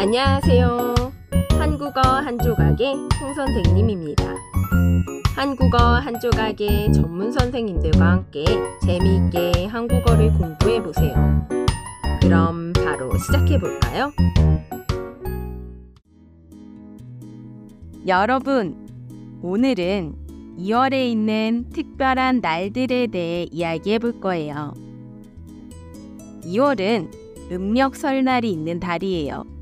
안녕하세요. 한국어 한 조각의 홍선생님입니다. 한국어 한 조각의 전문 선생님들과 함께 재미있게 한국어를 공부해 보세요. 그럼 바로 시작해 볼까요? 여러분, 오늘은 2월에 있는 특별한 날들에 대해 이야기해 볼 거예요. 2월은 음력 설날이 있는 달이에요.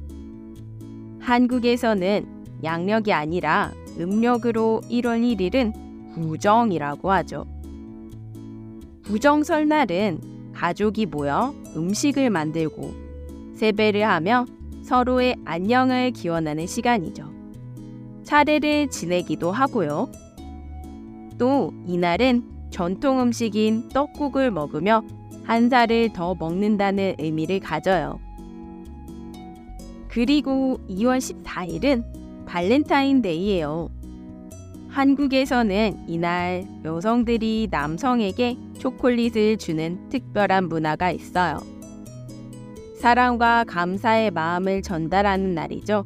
한국에서는 양력이 아니라 음력으로 1월 1일은 구정이라고 하죠. 구정 설날은 가족이 모여 음식을 만들고 세배를 하며 서로의 안녕을 기원하는 시간이죠. 차례를 지내기도 하고요. 또 이날은 전통 음식인 떡국을 먹으며 한 살을 더 먹는다는 의미를 가져요. 그리고 2월 14일은 발렌타인데이예요. 한국에서는 이날 여성들이 남성에게 초콜릿을 주는 특별한 문화가 있어요. 사랑과 감사의 마음을 전달하는 날이죠.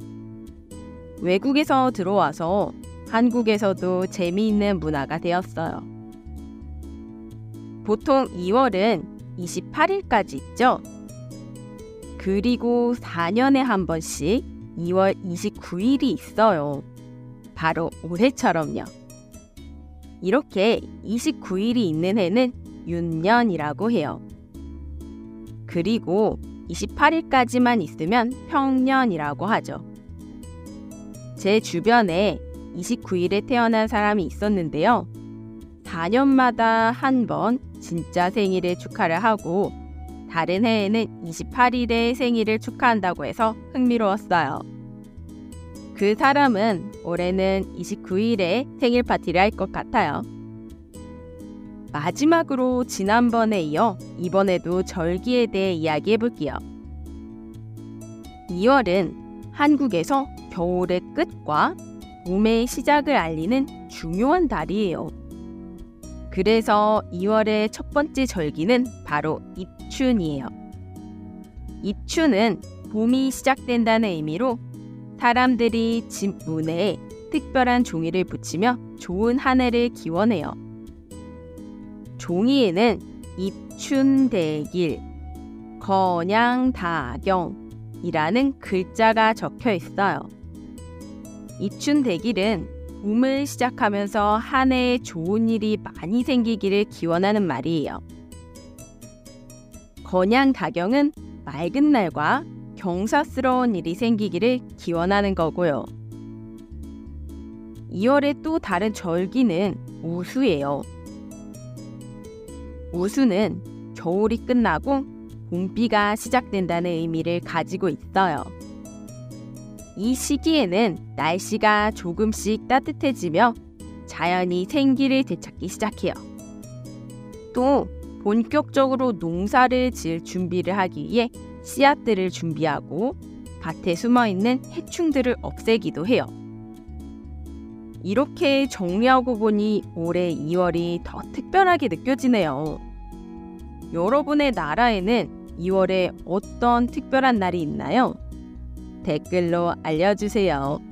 외국에서 들어와서 한국에서도 재미있는 문화가 되었어요. 보통 2월은 28일까지 있죠. 그리고 4년에 한 번씩 2월 29일이 있어요. 바로 올해처럼요. 이렇게 29일이 있는 해는 윤년이라고 해요. 그리고 28일까지만 있으면 평년이라고 하죠. 제 주변에 29일에 태어난 사람이 있었는데요. 4년마다 한 번 진짜 생일을 축하를 하고 다른 해에는 28일에 생일을 축하한다고 해서 흥미로웠어요. 그 사람은 올해는 29일에 생일 파티를 할 것 같아요. 마지막으로 지난번에 이어 이번에도 절기에 대해 이야기해 볼게요. 2월은 한국에서 겨울의 끝과 봄의 시작을 알리는 중요한 달이에요. 그래서 2월의 첫 번째 절기는 바로 입 춘이에요. 입춘은 봄이 시작된다는 의미로 사람들이 집 문에 특별한 종이를 붙이며 좋은 한 해를 기원해요. 종이에는 입춘대길, 건양다경이라는 글자가 적혀 있어요. 입춘대길은 봄을 시작하면서 한 해에 좋은 일이 많이 생기기를 기원하는 말이에요. 건양 다경은 맑은 날과 경사스러운 일이 생기기를 기원하는 거고요. 2월의 또 다른 절기는 우수예요. 우수는 겨울이 끝나고 봄비가 시작된다는 의미를 가지고 있어요. 이 시기에는 날씨가 조금씩 따뜻해지며 자연이 생기를 되찾기 시작해요. 또 본격적으로 농사를 지을 준비를 하기 위해 씨앗들을 준비하고 밭에 숨어 있는 해충들을 없애기도 해요. 이렇게 정리하고 보니 올해 2월이 더 특별하게 느껴지네요. 여러분의 나라에는 2월에 어떤 특별한 날이 있나요? 댓글로 알려주세요.